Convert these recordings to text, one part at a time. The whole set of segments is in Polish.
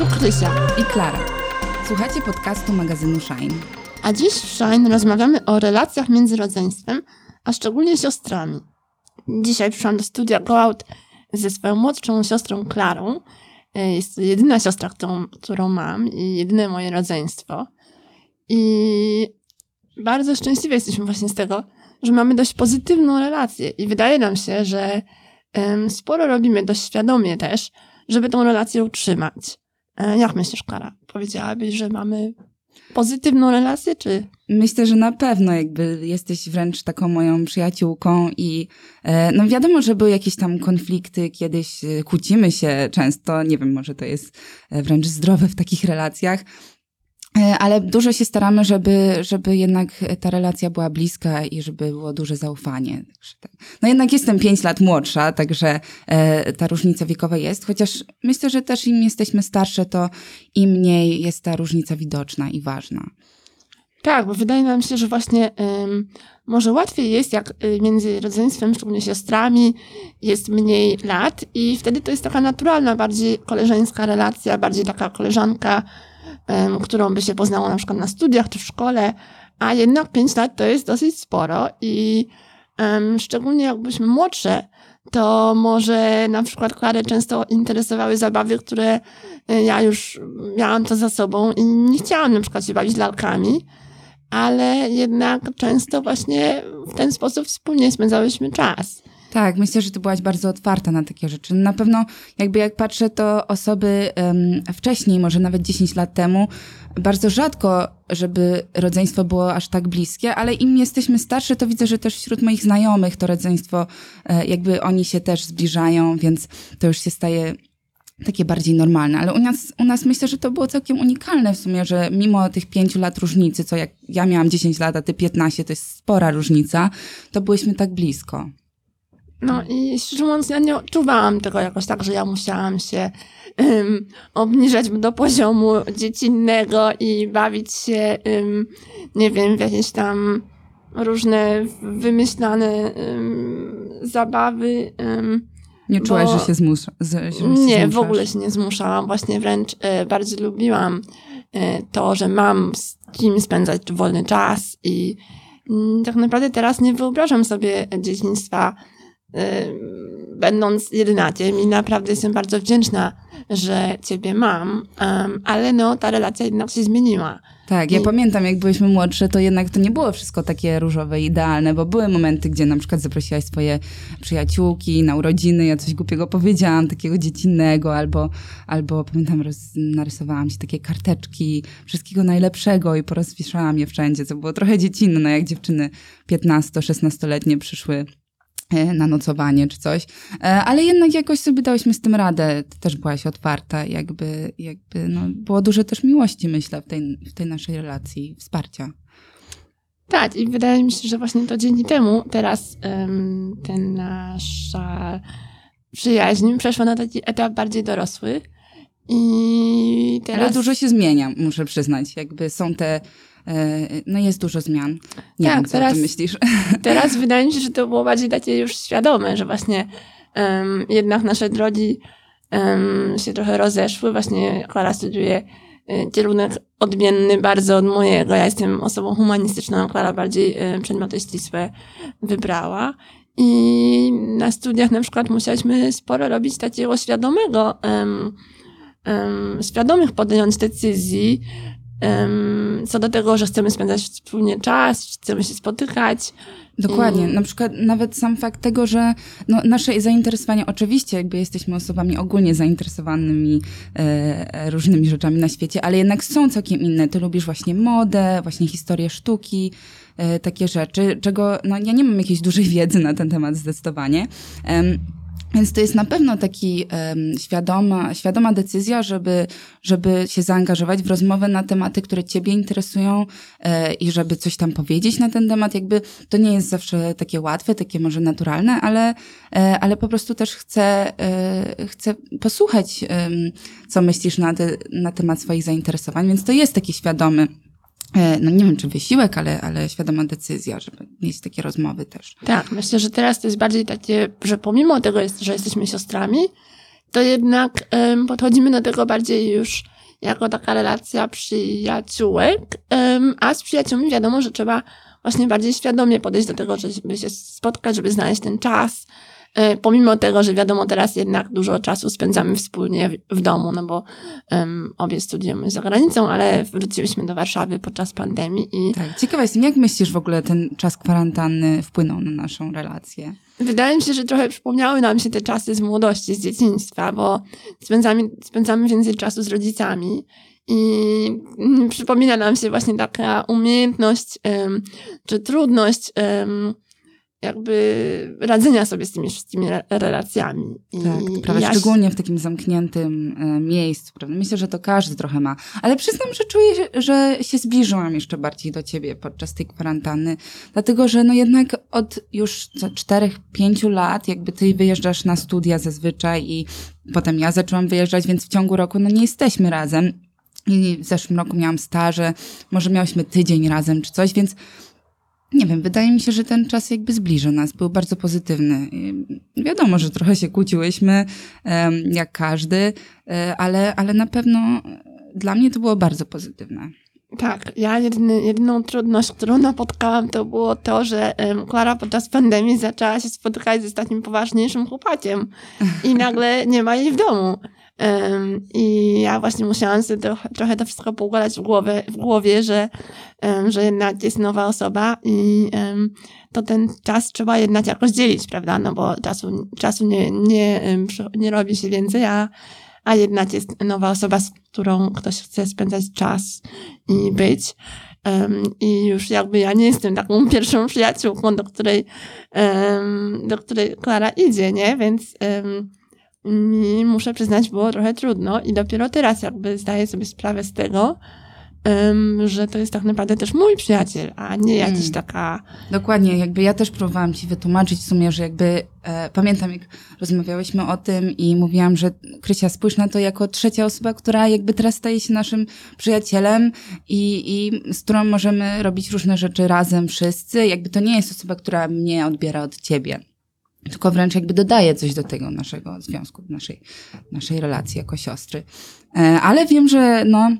Tu Krysia. i Klara. Słuchacie podcastu magazynu Shine. A dziś w Shine rozmawiamy o relacjach między rodzeństwem, a szczególnie siostrami. Dzisiaj przyszłam do studia Go Out ze swoją młodszą siostrą Klarą. E, Jest to jedyna siostra, którą, którą mam i jedyne moje rodzeństwo. I bardzo szczęśliwi jesteśmy właśnie z tego, że mamy dość pozytywną relację i wydaje nam się, że sporo robimy dość świadomie też, żeby tą relację utrzymać. E, Jak myślisz, Klara? Powiedziałabyś, że mamy pozytywną relację, czy Myślę, że na pewno jakby jesteś wręcz taką moją przyjaciółką i e, no wiadomo, że były jakieś tam konflikty, kiedyś e, kłócimy się często, nie wiem, może to jest wręcz zdrowe w takich relacjach, ale dużo się staramy, żeby, żeby jednak ta relacja była bliska i żeby było duże zaufanie. Tak. No jednak jestem pięć lat młodsza, także e, ta różnica wiekowa jest, chociaż myślę, że też im jesteśmy starsze, to im mniej jest ta różnica widoczna i ważna. Tak, bo wydaje nam się, że właśnie ym, może łatwiej jest, jak y, między rodzeństwem, szczególnie siostrami, jest mniej lat i wtedy to jest taka naturalna, bardziej koleżeńska relacja, bardziej taka koleżanka, którą by się poznało na przykład na studiach czy w szkole, a jednak pięć lat to jest dosyć sporo i szczególnie jakbyśmy młodsze, to może na przykład Klarę często interesowały zabawy, które y, ja już miałam to za sobą i nie chciałam na przykład się bawić lalkami, ale jednak często właśnie w ten sposób wspólnie spędzałyśmy czas. Tak, myślę, że ty byłaś bardzo otwarta na takie rzeczy. Na pewno, jakby jak patrzę, to osoby em, wcześniej, może nawet 10 lat temu, bardzo rzadko, żeby rodzeństwo było aż tak bliskie, ale im jesteśmy starsze, to widzę, że też wśród moich znajomych to rodzeństwo, e, jakby oni się też zbliżają, więc to już się staje takie bardziej normalne. Ale u nas, u nas myślę, że to było całkiem unikalne w sumie, że mimo tych pięciu lat różnicy, co jak ja miałam 10 lat, a ty 15, to jest spora różnica, to byłyśmy tak blisko. No i szczerze mówiąc, ja nie odczuwałam tego jakoś tak, że ja musiałam się um, obniżać do poziomu dziecinnego i bawić się, um, nie wiem, w jakieś tam różne wymyślane um, zabawy. Um, Nie czułaś, Bo- że się zmusza? Że się Nie, w zmuszasz? ogóle się nie zmuszałam. Właśnie wręcz e, bardzo lubiłam e, to, że mam z kim spędzać wolny czas i mm, tak naprawdę teraz nie wyobrażam sobie dzieciństwa będąc jedynakiem i naprawdę jestem bardzo wdzięczna, że ciebie mam, em, ale no ta relacja jednak się zmieniła. Tak, ja I- pamiętam, jak byliśmy młodsze, to jednak to nie było wszystko takie różowe i idealne, bo były momenty, gdzie na przykład zaprosiłaś swoje przyjaciółki na urodziny, ja coś głupiego powiedziałam, takiego dziecinnego, albo, albo pamiętam, roz, narysowałam ci takie karteczki wszystkiego najlepszego i porozwieszałam je wszędzie, co było trochę dziecinne, jak dziewczyny 15-16-letnie przyszły na nocowanie czy coś, E, ale jednak jakoś sobie dałyśmy z tym radę. Ty też byłaś otwarta, jakby, jakby no, było dużo też miłości, myślę, w tej, w tej naszej relacji, wsparcia. Tak, i wydaje mi się, że właśnie to dzięki temu teraz um, ten nasza przyjaźń przeszła na taki etap bardziej dorosły. I teraz. Ale dużo się zmienia, muszę przyznać. Jakby są te, e, no jest dużo zmian. Nie Tak, wiem, co teraz- myślisz. Teraz wydaje mi się, że to było bardziej takie już świadome, że właśnie em, jednak nasze drogi em, się trochę rozeszły. Właśnie Klara studiuje e, kierunek odmienny bardzo od mojego. Ja jestem osobą humanistyczną, a Klara bardziej e, przedmioty ścisłe wybrała. I na studiach na przykład musieliśmy sporo robić takiego świadomego, em, em, świadomych podjąć decyzji co do tego, że chcemy spędzać wspólnie czas, chcemy się spotykać. Dokładnie. Na przykład nawet sam fakt tego, że no, nasze zainteresowania, oczywiście jakby jesteśmy osobami ogólnie zainteresowanymi e, różnymi rzeczami na świecie, ale jednak są całkiem inne. Ty lubisz właśnie modę, właśnie historię sztuki, e, takie rzeczy, czego no, ja nie mam jakiejś dużej wiedzy na ten temat zdecydowanie. Em, więc to jest na pewno taki em, świadoma, świadoma decyzja, żeby, żeby się zaangażować w rozmowę na tematy, które ciebie interesują e, i żeby coś tam powiedzieć na ten temat. Jakby to nie jest zawsze takie łatwe, takie może naturalne, ale, e, ale po prostu też chcę, e, chcę posłuchać, co myślisz na, te, na temat swoich zainteresowań, więc to jest taki świadomy no nie wiem, czy wysiłek, ale, ale świadoma decyzja, żeby mieć takie rozmowy też. Tak, myślę, że teraz to jest bardziej takie, że pomimo tego, jest, że jesteśmy siostrami, to jednak em, podchodzimy do tego bardziej już jako taka relacja przyjaciółek, em, a z przyjaciółmi wiadomo, że trzeba właśnie bardziej świadomie podejść do tego, żeby się spotkać, żeby znaleźć ten czas, E, pomimo tego, że wiadomo, teraz jednak dużo czasu spędzamy wspólnie w, domu, no bo um, obie studiujemy za granicą, ale wróciliśmy do Warszawy podczas pandemii i Tak, ciekawa jestem, jak myślisz w ogóle ten czas kwarantanny wpłynął na naszą relację? Wydaje mi się, że trochę przypomniały nam się te czasy z młodości, z dzieciństwa, bo spędzamy, spędzamy więcej czasu z rodzicami i przypomina nam się właśnie taka umiejętność um, czy trudność um, jakby radzenia sobie z tymi wszystkimi re- relacjami. I, Tak, prawda, ja- szczególnie w takim zamkniętym e, miejscu, prawda? Myślę, że to każdy trochę ma. Ale przyznam, że czuję, że się zbliżyłam jeszcze bardziej do ciebie podczas tej kwarantanny, dlatego, że no jednak od już co czterech, pięciu lat jakby ty wyjeżdżasz na studia zazwyczaj i potem ja zaczęłam wyjeżdżać, więc w ciągu roku no nie jesteśmy razem. I w zeszłym roku miałam staże, może miałyśmy tydzień razem czy coś, więc nie wiem, wydaje mi się, że ten czas jakby zbliża nas, był bardzo pozytywny. Wiadomo, że trochę się kłóciłyśmy, jak każdy, e, ale, ale na pewno dla mnie to było bardzo pozytywne. Tak, ja jedyny, jedyną trudność, którą napotkałam, to było to, że em, Klara podczas pandemii zaczęła się spotykać z takim poważniejszym chłopakiem i nagle nie ma jej w domu. Em, I ja właśnie musiałam sobie trochę, trochę to wszystko poukładać w, głowę, w głowie, że, em, że jednak jest nowa osoba i em, to ten czas trzeba jednak jakoś dzielić, prawda? No bo czasu, czasu nie, nie, nie robi się więcej, a, a jednak jest nowa osoba, z którą ktoś chce spędzać czas i być. Em, I już jakby ja nie jestem taką pierwszą przyjaciółką, do której, em, do której Klara idzie, nie? Więc em, mi, muszę przyznać, było trochę trudno i dopiero teraz jakby zdaję sobie sprawę z tego, em, że to jest tak naprawdę też mój przyjaciel, a nie jakiś Mm. taka... Dokładnie, jakby ja też próbowałam ci wytłumaczyć w sumie, że jakby e, pamiętam jak rozmawiałyśmy o tym i mówiłam, że Krysia spójrz na to jako trzecia osoba, która jakby teraz staje się naszym przyjacielem i, i z którą możemy robić różne rzeczy razem wszyscy. Jakby to nie jest osoba, która mnie odbiera od ciebie. Tylko wręcz jakby dodaje coś do tego naszego związku, naszej, naszej relacji jako siostry. E, ale wiem, że no,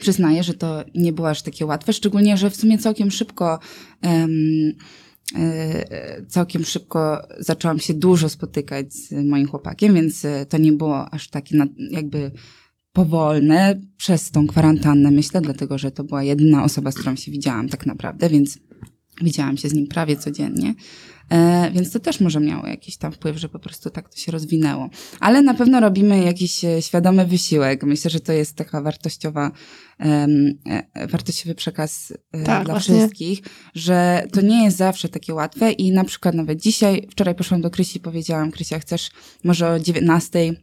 przyznaję, że to nie było aż takie łatwe, szczególnie, że w sumie całkiem szybko e, całkiem szybko zaczęłam się dużo spotykać z moim chłopakiem, więc to nie było aż takie jakby powolne przez tą kwarantannę, myślę, dlatego, że to była jedyna osoba, z którą się widziałam tak naprawdę, więc widziałam się z nim prawie codziennie. E, więc to też może miało jakiś tam wpływ, że po prostu tak to się rozwinęło. Ale na pewno robimy jakiś e, świadomy wysiłek. Myślę, że to jest taka wartościowa, e, wartościowy przekaz Tak, dla właśnie. wszystkich, że to nie jest zawsze takie łatwe i na przykład nawet dzisiaj, wczoraj poszłam do Krysi i powiedziałam, Krysia, chcesz może o 19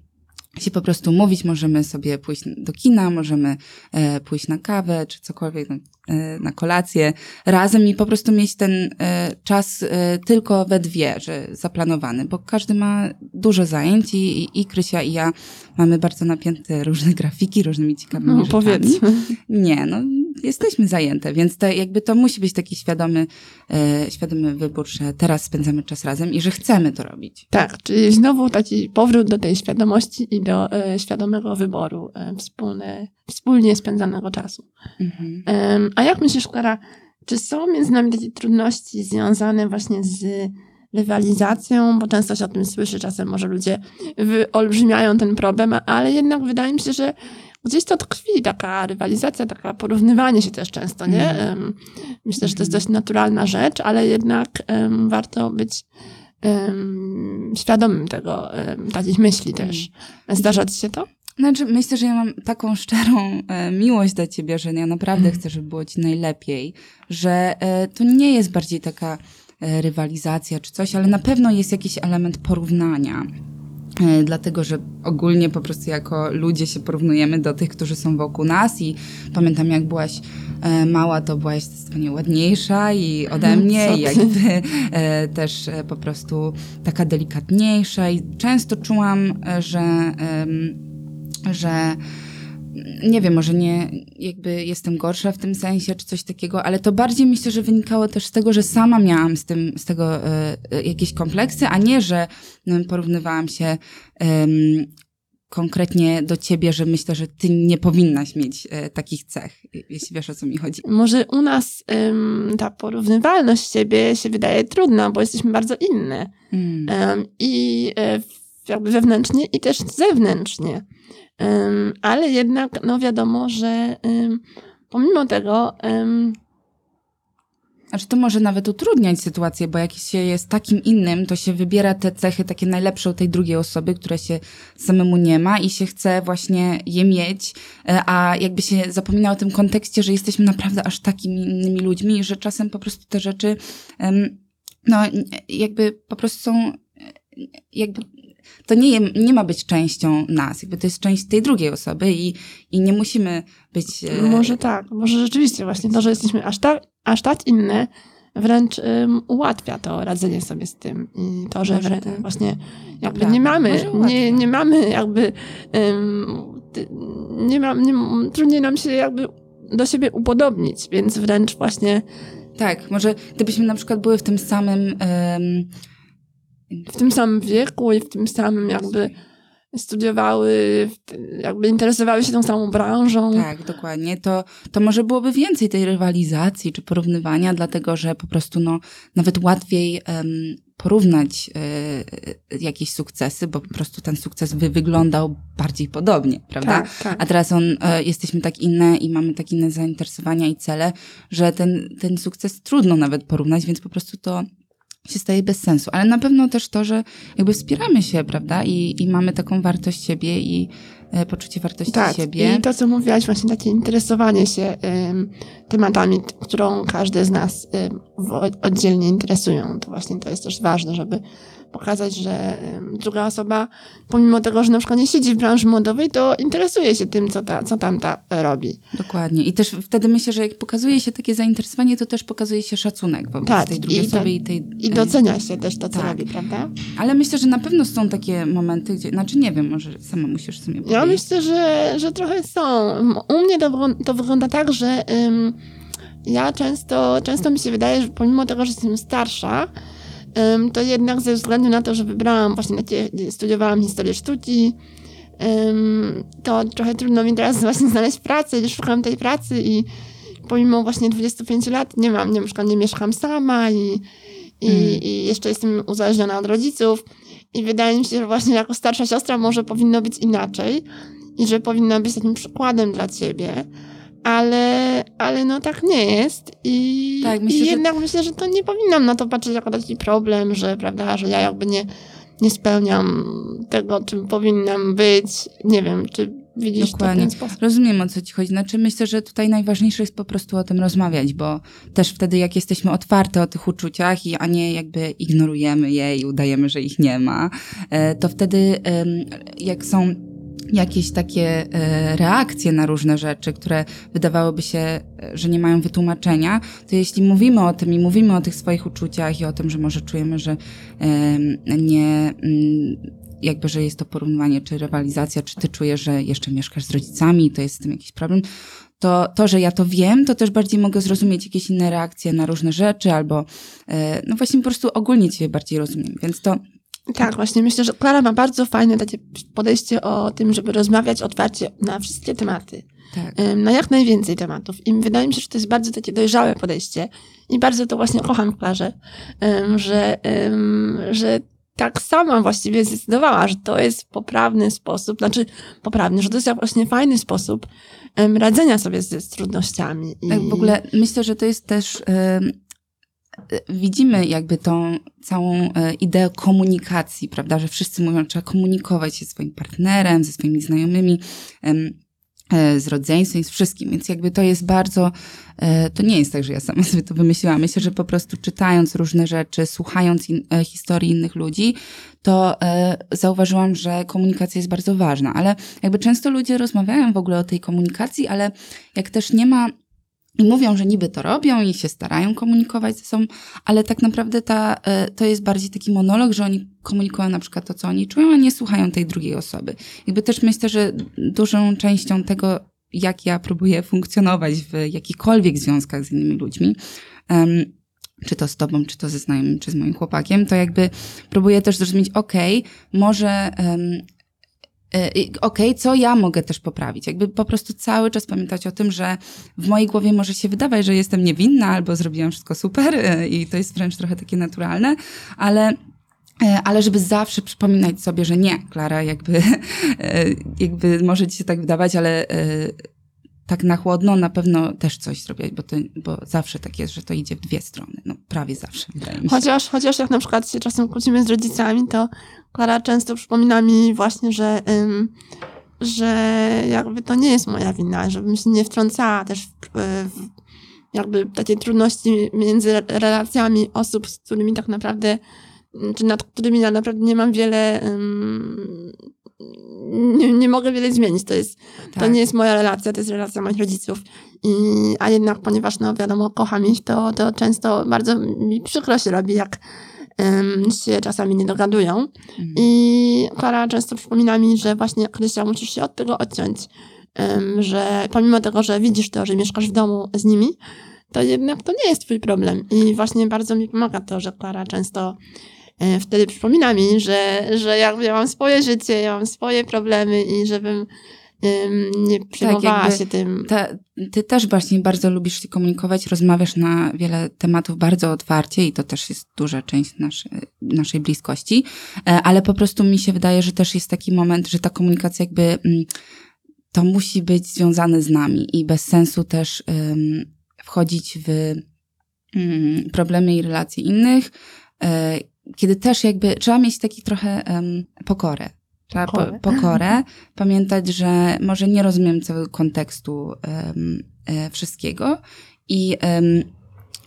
się po prostu mówić, możemy sobie pójść do kina, możemy e, pójść na kawę, czy cokolwiek, na, e, na kolację razem i po prostu mieć ten e, czas e, tylko we dwie, że zaplanowany, bo każdy ma dużo zajęć i, i, i Krysia i ja mamy bardzo napięte różne grafiki, różnymi ciekawymi No, rzeczami. powiedzmy. Nie, no jesteśmy zajęte, więc to jakby to musi być taki świadomy, e, świadomy wybór, że teraz spędzamy czas razem i że chcemy to robić. Tak, czyli znowu taki powrót do tej świadomości i do e, świadomego wyboru e, wspólne, wspólnie spędzanego czasu. Mhm. Em, a jak myślisz, Klara, czy są między nami takie trudności związane właśnie z rywalizacją, bo często się o tym słyszy, czasem może ludzie wyolbrzymiają ten problem, ale jednak wydaje mi się, że gdzieś to tkwi taka rywalizacja, taka porównywanie się też często, nie? Mhm. Myślę, że to jest dość naturalna rzecz, ale jednak em, warto być em, świadomym tego, em, takich myśli też. Zdarza ci się to? Znaczy, myślę, że ja mam taką szczerą e, miłość do ciebie, że ja naprawdę Mhm. chcę, żeby było ci najlepiej, że e, to nie jest bardziej taka e, rywalizacja czy coś, ale na pewno jest jakiś element porównania. E, Dlatego, że ogólnie po prostu jako ludzie się porównujemy do tych, którzy są wokół nas i pamiętam jak byłaś e, mała, to byłaś zdecydowanie ładniejsza i ode Mhm, mnie i jakby e, też po prostu taka delikatniejsza i często czułam, że, że nie wiem, może nie jakby jestem gorsza w tym sensie, czy coś takiego, ale to bardziej myślę, że wynikało też z tego, że sama miałam z tym, z tego e, jakieś kompleksy, a nie, że em, porównywałam się em, konkretnie do ciebie, że myślę, że ty nie powinnaś mieć e, takich cech, jeśli wiesz o co mi chodzi. Może u nas ym, ta porównywalność siebie się wydaje trudna, bo jesteśmy bardzo inne. Mm. Ym, I w- jakby wewnętrznie, i też zewnętrznie. Ale jednak, no wiadomo, że pomimo tego, Znaczy to może nawet utrudniać sytuację, bo jak się jest takim innym, to się wybiera te cechy takie najlepsze u tej drugiej osoby, które się samemu nie ma i się chce właśnie je mieć, e, a jakby się zapomina o tym kontekście, że jesteśmy naprawdę aż takimi innymi ludźmi, że czasem po prostu te rzeczy, no jakby po prostu są, e, jakby to nie, nie ma być częścią nas, jakby to jest część tej drugiej osoby i, i nie musimy być... e, może tak, może rzeczywiście właśnie to, że jesteśmy aż tak, aż tak inne, wręcz ym, ułatwia to radzenie sobie z tym. I to, że Może tak. właśnie jakby nie mamy, nie, nie mamy jakby, ty- nie ma, nie, trudniej nam się jakby do siebie upodobnić, więc wręcz właśnie Tak, może gdybyśmy na przykład były w tym samym... em, w tym samym wieku i w tym samym jakby studiowały, jakby interesowały się tą samą branżą. Tak, dokładnie. To, to może byłoby więcej tej rywalizacji czy porównywania, dlatego że po prostu no, nawet łatwiej em, porównać e, jakieś sukcesy, bo po prostu ten sukces by wyglądał bardziej podobnie, prawda? tak, tak. A teraz on, e, jesteśmy tak inne i mamy tak inne zainteresowania i cele, że ten, ten sukces trudno nawet porównać, więc po prostu to się staje bez sensu. Ale na pewno też to, że jakby wspieramy się, prawda? I, i mamy taką wartość siebie i e, poczucie wartości Tak, siebie. i to, co mówiłaś, właśnie takie interesowanie się ym, tematami, którą każdy z nas w, oddzielnie interesują. To właśnie to jest też ważne, żeby pokazać, że druga osoba, pomimo tego, że na przykład nie siedzi w branży modowej, to interesuje się tym, co, ta, co tamta robi. Dokładnie. I też wtedy myślę, że jak pokazuje się takie zainteresowanie, to też pokazuje się szacunek wobec Tak, tej drugiej i osoby tak- i tej... I docenia się też to, co tak. robi, prawda? Ale myślę, że na pewno są takie momenty, gdzie... Znaczy nie wiem, może sama musisz sobie powiedzieć. Ja myślę, że, że trochę są. U mnie to, to wygląda tak, że ja często, często mi się wydaje, że pomimo tego, że jestem starsza, to jednak ze względu na to, że wybrałam właśnie studiowałam historię sztuki, to trochę trudno mi teraz właśnie znaleźć pracę, już szukam tej pracy i pomimo właśnie 25 lat nie mam, nie, na nie mieszkam sama i, i, Mm. i jeszcze jestem uzależniona od rodziców. I wydaje mi się, że właśnie jako starsza siostra może powinno być inaczej i że powinna być takim przykładem dla ciebie. Ale, ale no tak nie jest i, Tak, myślę, i że- jednak myślę, że to nie powinnam na to patrzeć jako taki problem, że prawda, że ja jakby nie, nie spełniam tego, czym powinnam być. Nie wiem, czy widzisz to w Dokładnie. ten sposób. Rozumiem, o co ci chodzi. Znaczy, myślę, że tutaj najważniejsze jest po prostu o tym rozmawiać, bo też wtedy, jak jesteśmy otwarte o tych uczuciach, i, a nie jakby ignorujemy je i udajemy, że ich nie ma, e, to wtedy, jak są jakieś takie e, reakcje na różne rzeczy, które wydawałoby się, e, że nie mają wytłumaczenia, to jeśli mówimy o tym i mówimy o tych swoich uczuciach i o tym, że może czujemy, że nie, mm, jakby, że jest to porównywanie, czy rywalizacja, czy ty czujesz, że jeszcze mieszkasz z rodzicami to jest z tym jakiś problem, to, to, że ja to wiem, to też bardziej mogę zrozumieć jakieś inne reakcje na różne rzeczy, albo e, no właśnie po prostu ogólnie cię bardziej rozumiem, więc to Tak, właśnie myślę, że Klara ma bardzo fajne takie podejście o tym, żeby rozmawiać otwarcie na wszystkie tematy. tak. na jak najwięcej tematów. I wydaje mi się, że to jest bardzo takie dojrzałe podejście. I bardzo to właśnie kocham w Klarze, że, że tak sama właściwie zdecydowała, że to jest poprawny sposób, znaczy poprawny, że to jest właśnie fajny sposób radzenia sobie z, z trudnościami. I, Tak, w ogóle myślę, że to jest też. Widzimy jakby tą całą e, ideę komunikacji, prawda? Że wszyscy mówią, że trzeba komunikować się ze swoim partnerem, ze swoimi znajomymi, e, z rodzeństwem, z wszystkim. Więc jakby to jest bardzo, e, to nie jest tak, że ja sama sobie to wymyśliłam. Myślę, że po prostu czytając różne rzeczy, słuchając in, historii innych ludzi, to zauważyłam, że komunikacja jest bardzo ważna. Ale jakby często ludzie rozmawiają w ogóle o tej komunikacji, ale jak też nie ma i mówią, że niby to robią i się starają komunikować ze sobą, ale tak naprawdę ta, e, to jest bardziej taki monolog, że oni komunikują na przykład to, co oni czują, a nie słuchają tej drugiej osoby. Jakby też myślę, że dużą częścią tego, jak ja próbuję funkcjonować w jakichkolwiek związkach z innymi ludźmi, em, czy to z tobą, czy to ze znajomym, czy z moim chłopakiem, to jakby próbuję też zrozumieć, okej, może em, e, okej, co ja mogę też poprawić? Jakby po prostu cały czas pamiętać o tym, że w mojej głowie może się wydawać, że jestem niewinna albo zrobiłam wszystko super e, i to jest wręcz trochę takie naturalne, ale E, Ale żeby zawsze przypominać sobie, że nie, Klara, jakby, jakby może ci się tak wydawać, ale tak na chłodno na pewno też coś zrobić, bo, to, bo zawsze tak jest, że to idzie w dwie strony. No prawie zawsze. Chociaż, chociaż jak na przykład się czasem kłócimy z rodzicami, to Klara często przypomina mi właśnie, że, ym, że jakby to nie jest moja wina, żebym się nie wtrącała też w, w jakby takie trudności między relacjami osób, z którymi tak naprawdę, czy nad którymi ja naprawdę nie mam wiele, nie, nie mogę wiele zmienić. To jest Tak. to nie jest moja relacja, to jest relacja moich rodziców. I, a jednak, ponieważ, no wiadomo, kocham ich, to, to często bardzo mi przykro się robi, jak em, się czasami nie dogadują. Mhm. I Klara często przypomina mi, że właśnie, Krysia, musisz się od tego odciąć. Em, że pomimo tego, że widzisz to, że mieszkasz w domu z nimi, to jednak to nie jest twój problem. I właśnie bardzo mi pomaga to, że Klara często wtedy przypomina mi, że, że jakby ja mam swoje życie, ja mam swoje problemy i żebym nie przejmowała jakby się tym. Ta, ty też właśnie bardzo lubisz się komunikować, rozmawiasz na wiele tematów bardzo otwarcie i to też jest duża część naszej, naszej bliskości, E, ale po prostu mi się wydaje, że też jest taki moment, że ta komunikacja jakby mm, to musi być związane z nami i bez sensu też ym, wchodzić w mm, problemy i relacje innych, e, kiedy też jakby trzeba mieć taki trochę em, pokorę. Trzeba Pokorę. po, pokorę, pamiętać, że może nie rozumiem całego kontekstu em, e, wszystkiego i em,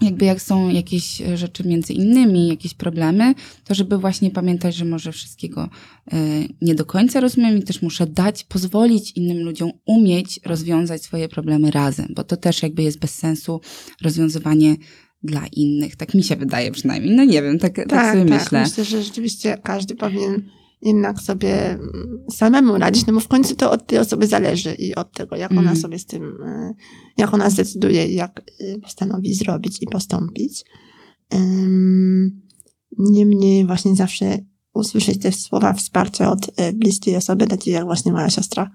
jakby jak są jakieś rzeczy między innymi, jakieś problemy, to żeby właśnie pamiętać, że może wszystkiego e, nie do końca rozumiem i też muszę dać, pozwolić innym ludziom umieć rozwiązać swoje problemy razem, bo to też jakby jest bez sensu rozwiązywanie dla innych. Tak mi się wydaje przynajmniej. No nie wiem, tak, tak, sobie myślę. Myślę, że rzeczywiście każdy powinien jednak sobie mm, samemu radzić, no bo w końcu to od tej osoby zależy i od tego, jak ona Mhm. sobie z tym, e, jak ona zdecyduje jak e, postanowi zrobić i postąpić. Niemniej właśnie zawsze usłyszeć te słowa wsparcia od e, bliskiej osoby, takiej jak właśnie moja siostra,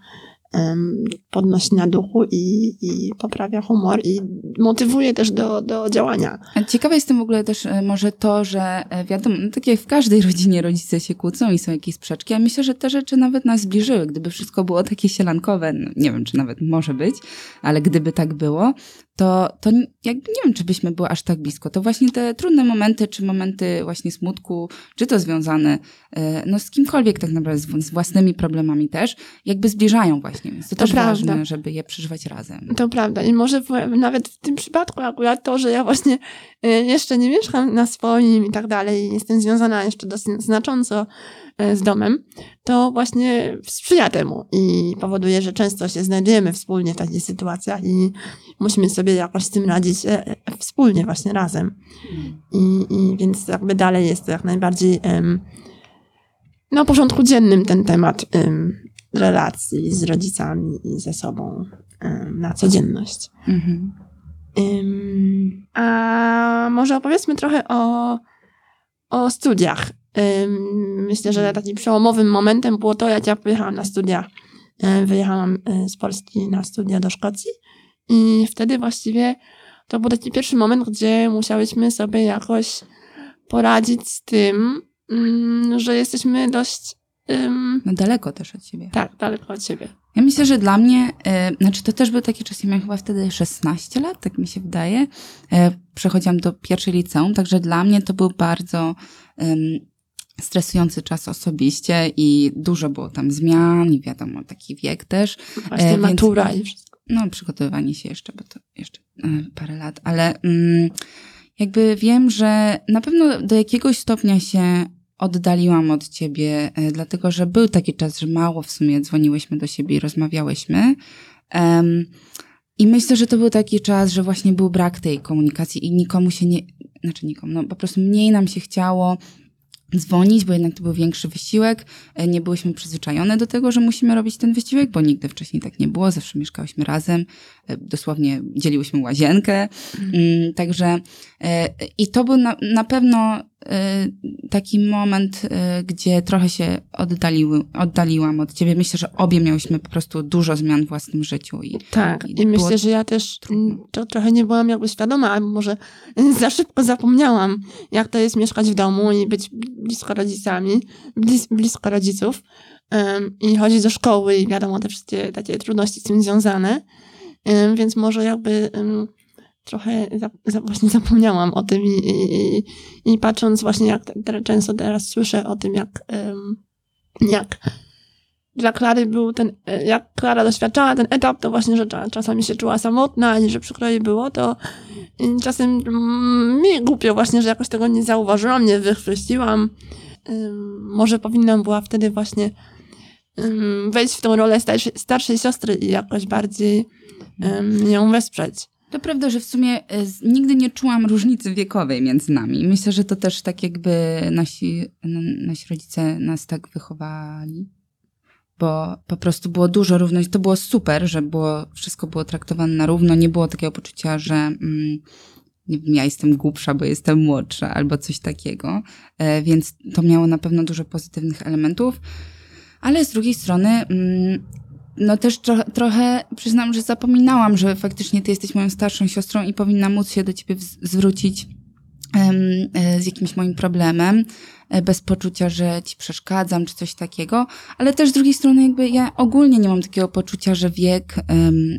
podnosi na duchu i, i poprawia humor i motywuje też do, do działania. Ciekawe jestem w ogóle też e, może to, że e, wiadomo, no tak jak w każdej rodzinie rodzice się kłócą i są jakieś sprzeczki, a myślę, że te rzeczy nawet nas zbliżyły. Gdyby wszystko było takie sielankowe, no nie wiem, czy nawet może być, ale gdyby tak było, to, to jakby nie wiem, czy byśmy były aż tak blisko. To właśnie te trudne momenty, czy momenty właśnie smutku, czy to związane e, no z kimkolwiek tak naprawdę, z, własnymi problemami też, jakby zbliżają właśnie. Więc to, To też prawda. ważne, żeby je przeżywać razem. To prawda. I może nawet w tym przypadku akurat to, że ja właśnie y, jeszcze nie mieszkam na swoim i tak dalej, jestem związana jeszcze dosyć znacząco z domem, to właśnie sprzyja temu i powoduje, że często się znajdujemy wspólnie w takich sytuacjach i musimy sobie jakoś z tym radzić e, e, wspólnie, właśnie razem. I, i więc jakby dalej jest to jak najbardziej na porządku dziennym ten temat em, relacji z rodzicami i ze sobą na codzienność. Mhm. A może opowiedzmy trochę o, o studiach. Myślę, że takim przełomowym momentem było to, jak ja pojechałam na studia. Y, Wyjechałam y, z Polski na studia do Szkocji i wtedy właściwie to był taki pierwszy moment, gdzie musiałyśmy sobie jakoś poradzić z tym, ym, że jesteśmy dość ym, No daleko też od siebie. tak, daleko od siebie. Ja myślę, że dla mnie, e, znaczy to też był taki czas, ja miałam chyba wtedy 16 lat, tak mi się wydaje. E, przechodziłam do pierwszej liceum, także dla mnie to był bardzo em, stresujący czas osobiście i dużo było tam zmian i wiadomo, taki wiek też. Właśnie E, matura i wszystko. No, przygotowywanie się jeszcze, bo to jeszcze e, parę lat, ale mm, jakby wiem, że na pewno do jakiegoś stopnia się oddaliłam od ciebie, e, dlatego że był taki czas, że mało w sumie dzwoniłyśmy do siebie i rozmawiałyśmy. I myślę, że to był taki czas, że właśnie był brak tej komunikacji i nikomu się nie, znaczy nikomu, no po prostu mniej nam się chciało dzwonić, bo jednak to był większy wysiłek. E, Nie byłyśmy przyzwyczajone do tego, że musimy robić ten wysiłek, bo nigdy wcześniej tak nie było. Zawsze mieszkałyśmy razem. E, Dosłownie dzieliłyśmy łazienkę. Mm, Także e, i to był na, na pewno taki moment, y, gdzie trochę się oddaliły, oddaliłam od ciebie. Myślę, że obie miałyśmy po prostu dużo zmian w własnym życiu. I, Tak, I i myślę, że ja też to trochę nie byłam jakby świadoma, albo może za szybko zapomniałam, jak to jest mieszkać w domu i być blisko rodzicami, blis, blisko rodziców em, i chodzić do szkoły i wiadomo, te wszystkie takie trudności z tym związane, Em, więc może jakby em, trochę za, za, właśnie zapomniałam o tym i, i, i, patrząc właśnie jak te, często teraz słyszę o tym, jak, em, jak dla Klary był ten, e, jak Klara doświadczała ten etap, to właśnie, że cza- czasami się czuła samotna i że przykro jej było, to czasem mm, mi głupio właśnie, że jakoś tego nie zauważyłam, nie wychwyciłam. Ym, Może powinnam była wtedy właśnie ym, wejść w tą rolę starszej, starszej siostry i jakoś bardziej ją wesprzeć. To prawda, że w sumie e, nigdy nie czułam różnicy wiekowej między nami. Myślę, że to też tak jakby nasi, nasi rodzice nas tak wychowali. Bo po prostu było dużo równość. To było super, że było, wszystko było traktowane na równo. Nie było takiego poczucia, że mm, nie wiem, ja jestem głupsza, bo jestem młodsza, albo coś takiego. E, więc to miało na pewno dużo pozytywnych elementów. Ale z drugiej strony, mm, no też tro, trochę przyznam, że zapominałam, że faktycznie ty jesteś moją starszą siostrą i powinna móc się do ciebie zwrócić e, z jakimś moim problemem, e, bez poczucia, że ci przeszkadzam, czy coś takiego. Ale też z drugiej strony, jakby ja ogólnie nie mam takiego poczucia, że wiek,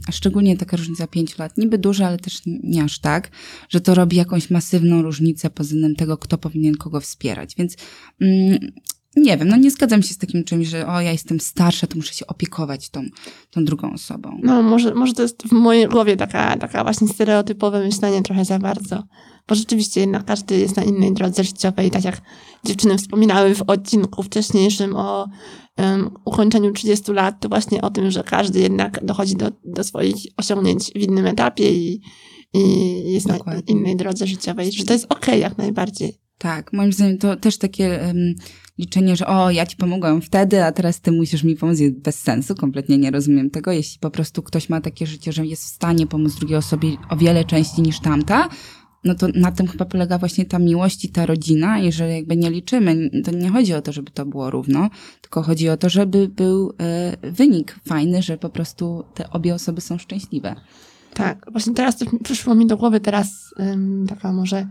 a szczególnie taka różnica 5 lat, niby duża, ale też nie aż tak, że to robi jakąś masywną różnicę pod względem tego, kto powinien kogo wspierać. Więc mm, nie wiem, no nie zgadzam się z takim czymś, że o, ja jestem starsza, to muszę się opiekować tą, tą drugą osobą. No, może, może to jest w mojej głowie taka, taka właśnie stereotypowe myślenie trochę za bardzo. Bo rzeczywiście jednak każdy jest na innej drodze życiowej. Tak jak dziewczyny wspominały w odcinku wcześniejszym o um, ukończeniu 30 lat, to właśnie o tym, że każdy jednak dochodzi do, do swoich osiągnięć w innym etapie i, i jest na Dokładnie. innej drodze życiowej. Że to jest okej jak najbardziej. Tak, moim zdaniem to też takie em, liczenie, że o, ja ci pomogłam wtedy, a teraz ty musisz mi pomóc, jest bez sensu. Kompletnie nie rozumiem tego. Jeśli po prostu ktoś ma takie życie, że jest w stanie pomóc drugiej osobie o wiele częściej niż tamta, no to na tym chyba polega właśnie ta miłość i ta rodzina i że jakby nie liczymy, to nie chodzi o to, żeby to było równo, tylko chodzi o to, żeby był e, wynik fajny, że po prostu te obie osoby są szczęśliwe. Tak, właśnie teraz przyszło mi do głowy teraz ym, taka może,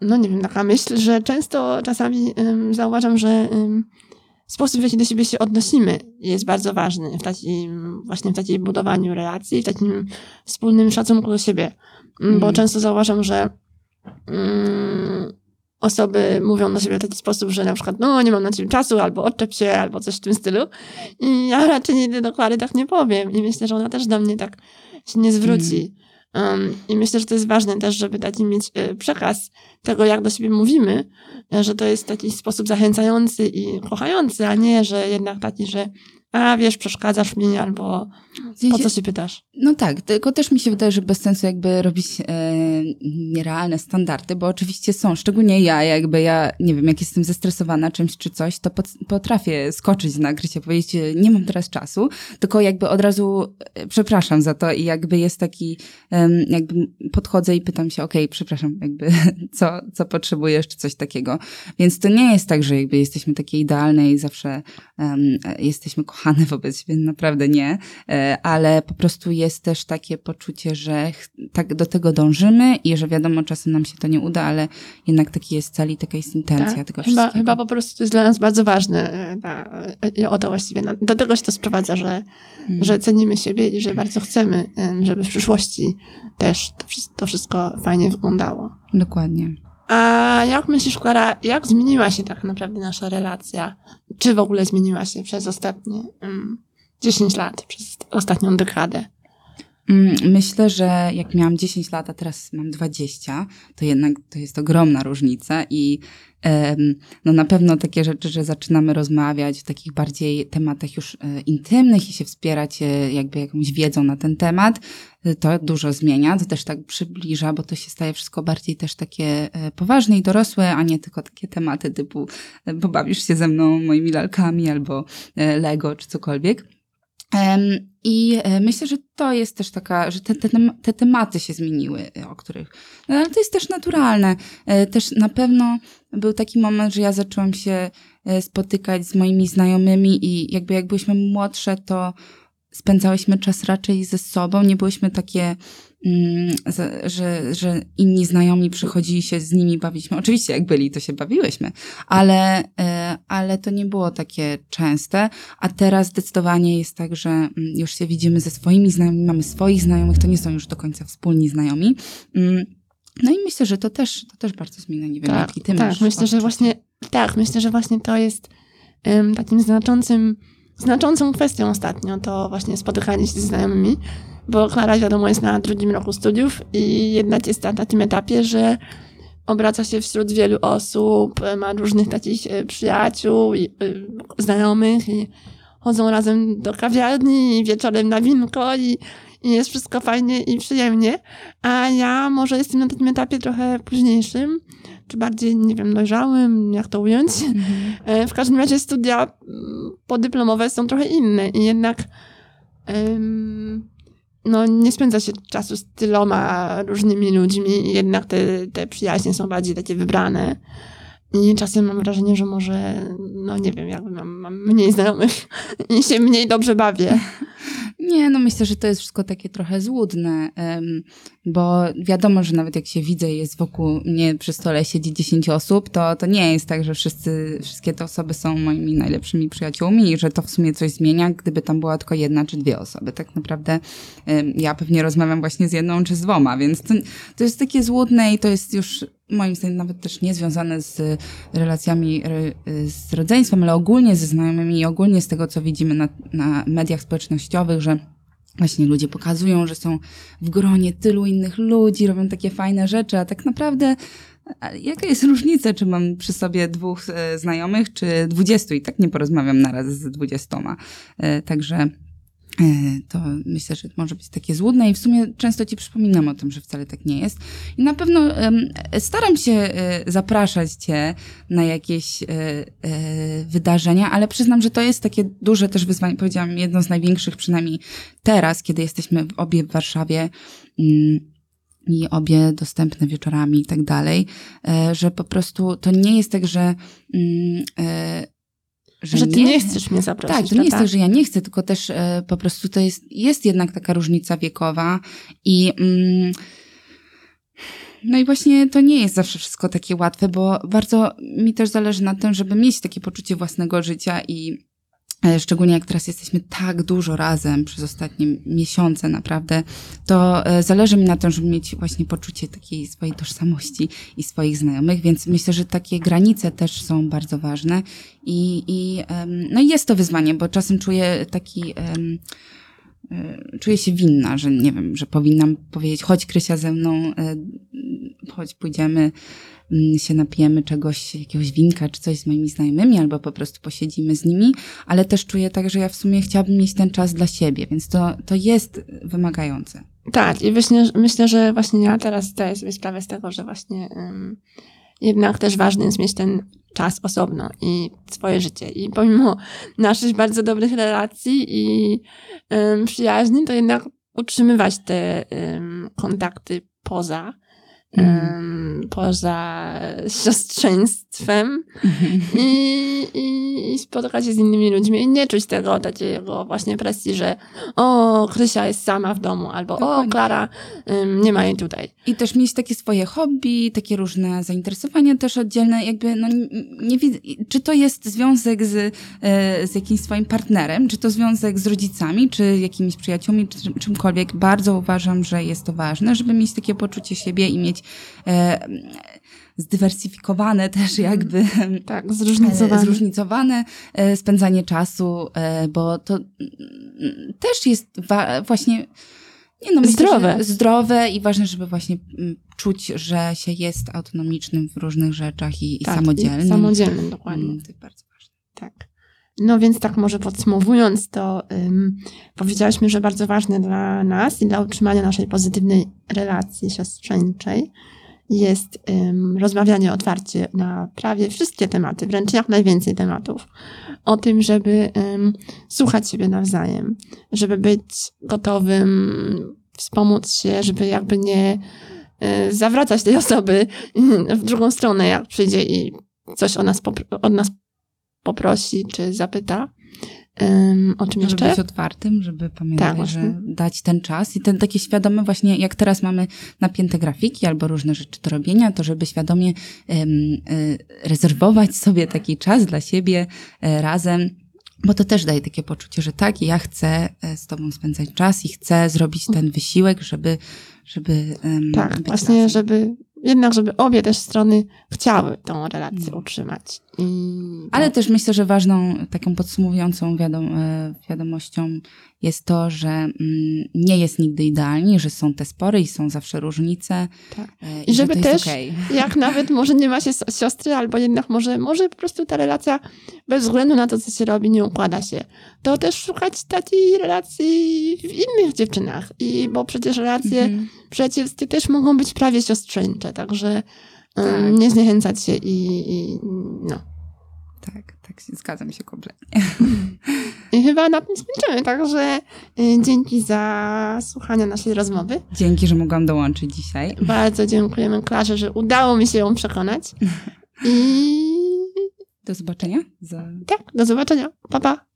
no nie wiem, taka myśl, że często czasami ym, zauważam, że ym, sposób, w jaki do siebie się odnosimy jest bardzo ważny w takim, właśnie w takim budowaniu relacji, w takim wspólnym szacunku do siebie. Ym, Bo Mm. często zauważam, że ym, osoby mówią do siebie w taki sposób, że na przykład, no nie mam na ciebie czasu, albo odczep się, albo coś w tym stylu. I ja raczej nigdy do Klary tak nie powiem. I myślę, że ona też do mnie tak się nie zwróci. I myślę, że to jest ważne też, żeby taki mieć e, przekaz tego, jak do siebie mówimy, e, że to jest taki sposób zachęcający i kochający, a nie, że jednak taki, że a wiesz, przeszkadzasz mi, albo po co się pytasz? No tak, tylko też mi się wydaje, że bez sensu jakby robić e, nierealne standardy, bo oczywiście są, szczególnie ja, jakby ja, nie wiem, jak jestem zestresowana czymś czy coś, to pot, potrafię skoczyć na grycie, powiedzieć, nie mam teraz czasu, tylko jakby od razu e, przepraszam za to i jakby jest taki, jakby podchodzę i pytam się, okej, przepraszam, jakby co, co potrzebujesz, czy coś takiego. Więc to nie jest tak, że jakby jesteśmy takie idealne i zawsze e, jesteśmy kochane wobec siebie, naprawdę nie, E, ale po prostu jest też takie poczucie, że tak do tego dążymy i że wiadomo, czasem nam się to nie uda, ale jednak taki jest cel i taka jest intencja Tak? tego Chyba, wszystkiego. chyba po prostu jest dla nas bardzo ważne. e, Ta, e, i o to właściwie. Do tego się to sprowadza, że, Mm. że cenimy siebie i że bardzo chcemy, em, żeby w przyszłości też to wszystko fajnie wyglądało. Dokładnie. A jak myślisz, Klara, jak zmieniła się tak naprawdę nasza relacja? Czy w ogóle zmieniła się przez ostatnie um, 10 lat, przez ostatnią dekadę? Mm, Myślę, że jak miałam 10 lat, a teraz mam 20, to jednak to jest ogromna różnica i no na pewno takie rzeczy, że zaczynamy rozmawiać w takich bardziej tematach już e, intymnych i się wspierać e, jakby jakąś wiedzą na ten temat, e, to dużo zmienia, to też tak przybliża, bo to się staje wszystko bardziej też takie poważne i dorosłe, a nie tylko takie tematy typu e, pobawisz się ze mną moimi lalkami albo Lego czy cokolwiek. I e, myślę, że to jest też taka, że te, te, te tematy się zmieniły, e, o których. No, ale to jest też naturalne. E, też na pewno był taki moment, że ja zaczęłam się spotykać z moimi znajomymi i jakby jak młodsze, to spędzałyśmy czas raczej ze sobą, nie byłyśmy takie że, że inni znajomi przychodzili się z nimi bawiliśmy. Oczywiście, jak byli, to się bawiłyśmy, ale, e, ale to nie było takie częste. A teraz zdecydowanie jest tak, że mm, już się widzimy ze swoimi znajomymi, mamy swoich znajomych, to nie są już do końca wspólni znajomi. Mm, no i myślę, że to też, to też bardzo zmienia. Nie wiem, tak, jaki ty tak, masz myślę, że właśnie, tak, myślę, że właśnie to jest um, takim znaczącym, znaczącą kwestią ostatnio, to właśnie spotykanie się z znajomymi bo Klara wiadomo jest na drugim roku studiów i jednak jest na takim etapie, że obraca się wśród wielu osób, ma różnych takich e, przyjaciół i y, znajomych i chodzą razem do kawiarni i wieczorem na winko i, i jest wszystko fajnie i przyjemnie, a ja może jestem na takim etapie trochę późniejszym, czy bardziej, nie wiem, dojrzałym, jak to ująć. Mhm. W każdym razie studia podyplomowe są trochę inne i jednak no, nie spędza się czasu z tyloma różnymi ludźmi, jednak te, te przyjaźnie są bardziej takie wybrane. I czasem mam wrażenie, że może, no nie wiem, jakby mam, mam mniej znajomych i się mniej dobrze bawię. Nie, no myślę, że to jest wszystko takie trochę złudne, bo wiadomo, że nawet jak się widzę i jest wokół mnie przy stole siedzi 10 osób, to, to nie jest tak, że wszyscy, wszystkie te osoby są moimi najlepszymi przyjaciółmi i że to w sumie coś zmienia, gdyby tam była tylko jedna czy dwie osoby. Tak naprawdę ja pewnie rozmawiam właśnie z jedną czy z dwoma, więc to, to jest takie złudne i to jest już moim zdaniem nawet też nie związane z relacjami z rodzeństwem, ale ogólnie ze znajomymi i ogólnie z tego, co widzimy na, na mediach społecznościowych, że właśnie ludzie pokazują, że są w gronie tylu innych ludzi, robią takie fajne rzeczy, a tak naprawdę jaka jest różnica, czy mam przy sobie dwóch e, znajomych, czy dwudziestu i tak nie porozmawiam naraz z dwudziestoma. E, także E, to myślę, że może być takie złudne i w sumie często ci przypominam o tym, że wcale tak nie jest. I na pewno staram się e, zapraszać cię na jakieś e, wydarzenia, ale przyznam, że to jest takie duże też wyzwanie, powiedziałam, jedno z największych, przynajmniej teraz, kiedy jesteśmy obie w Warszawie. Um, i obie dostępne wieczorami i tak dalej, że po prostu to nie jest tak, że mm, że, że ty nie, nie chcesz mnie zaprosić. Tak, to nie jest tak, że ja nie chcę, tylko też e, po prostu to jest, jest jednak taka różnica wiekowa i mm, no i właśnie to nie jest zawsze wszystko takie łatwe, bo bardzo mi też zależy na tym, żeby mieć takie poczucie własnego życia i szczególnie jak teraz jesteśmy tak dużo razem przez ostatnie miesiące, naprawdę, to e, zależy mi na tym, żeby mieć właśnie poczucie takiej swojej tożsamości i swoich znajomych, więc myślę, że takie granice też są bardzo ważne. I, i no jest to wyzwanie, bo czasem czuję taki e, czuję się winna, że nie wiem, że powinnam powiedzieć, chodź Krysia ze mną, chodź pójdziemy się napijemy czegoś, jakiegoś winka czy coś z moimi znajomymi, albo po prostu posiedzimy z nimi, ale też czuję tak, że ja w sumie chciałabym mieć ten czas dla siebie, więc to, to jest wymagające. Tak, i myślę, myślę, że właśnie ja teraz zdaję sobie sprawę z tego, że właśnie jednak też ważne jest mieć ten czas osobno i swoje życie. I pomimo naszych bardzo dobrych relacji i przyjaźni, to jednak utrzymywać te kontakty poza Mm. poza siostrzeństwem mm. i, i, i, spotykać się z innymi ludźmi i nie czuć tego takiego właśnie presji, że o, Krysia jest sama w domu, albo Dokładnie. o, Klara um, nie ma jej tutaj. I też mieć takie swoje hobby, takie różne zainteresowania też oddzielne, jakby no nie, widzę, czy to jest związek z, e, z jakimś swoim partnerem, czy to związek z rodzicami, czy jakimiś przyjaciółmi, czy czymkolwiek. Bardzo uważam, że jest to ważne, żeby mieć takie poczucie siebie i mieć zdywersyfikowane też jakby. Tak, zróżnicowane. E, zróżnicowane e, spędzanie czasu, e, bo to też jest właśnie nie no, zdrowe. Myślę, zdrowe i ważne, żeby właśnie czuć, że się jest autonomicznym w różnych rzeczach i, tak, i samodzielnym. I samodzielnym, dokładnie. Mm, to jest bardzo ważne. Tak. No więc tak może podsumowując, to um, że bardzo ważne dla nas i dla utrzymania naszej pozytywnej relacji siostrzeńczej jest em, rozmawianie otwarcie na prawie wszystkie tematy, wręcz jak najwięcej tematów. O tym, żeby em, słuchać siebie nawzajem, żeby być gotowym, wspomóc się, żeby jakby nie e, zawracać tej osoby w drugą stronę, jak przyjdzie i coś o nas od nas poprosi czy zapyta. Em, o czym Żeby jeszcze? być otwartym, żeby pamiętać, Tak, że dać ten czas i ten takie świadome właśnie, jak teraz mamy napięte grafiki albo różne rzeczy do robienia, to żeby świadomie e, rezerwować sobie taki czas dla siebie e, razem. Bo to też daje takie poczucie, że tak, ja chcę e, z tobą spędzać czas i chcę zrobić ten wysiłek, żeby, żeby em, Tak, właśnie, razem. żeby jednak, żeby obie też strony chciały tą relację Mm. utrzymać. I, Ale no, też myślę, że ważną, taką podsumowującą wiadom, e, wiadomością jest to, że mm, nie jest nigdy idealnie, że są te spory i są zawsze różnice. Tak. e, I że żeby też- okej. jak nawet może nie ma się siostry, albo jednak może, może po prostu ta relacja bez względu na to, co się robi, nie układa się, to też szukać takiej relacji w innych dziewczynach. I bo przecież relacje Mhm. przyjacielskie też mogą być prawie siostrzeńcze, także em, Tak. nie zniechęcać się i, i no. Tak, tak, zgadzam się kompletnie. Chyba na tym skończymy, także y, dzięki za słuchanie naszej rozmowy. Dzięki, że mogłam dołączyć dzisiaj. Bardzo dziękujemy Klarze, że udało mi się ją przekonać. I Do zobaczenia. Za... tak, do zobaczenia. Pa, pa.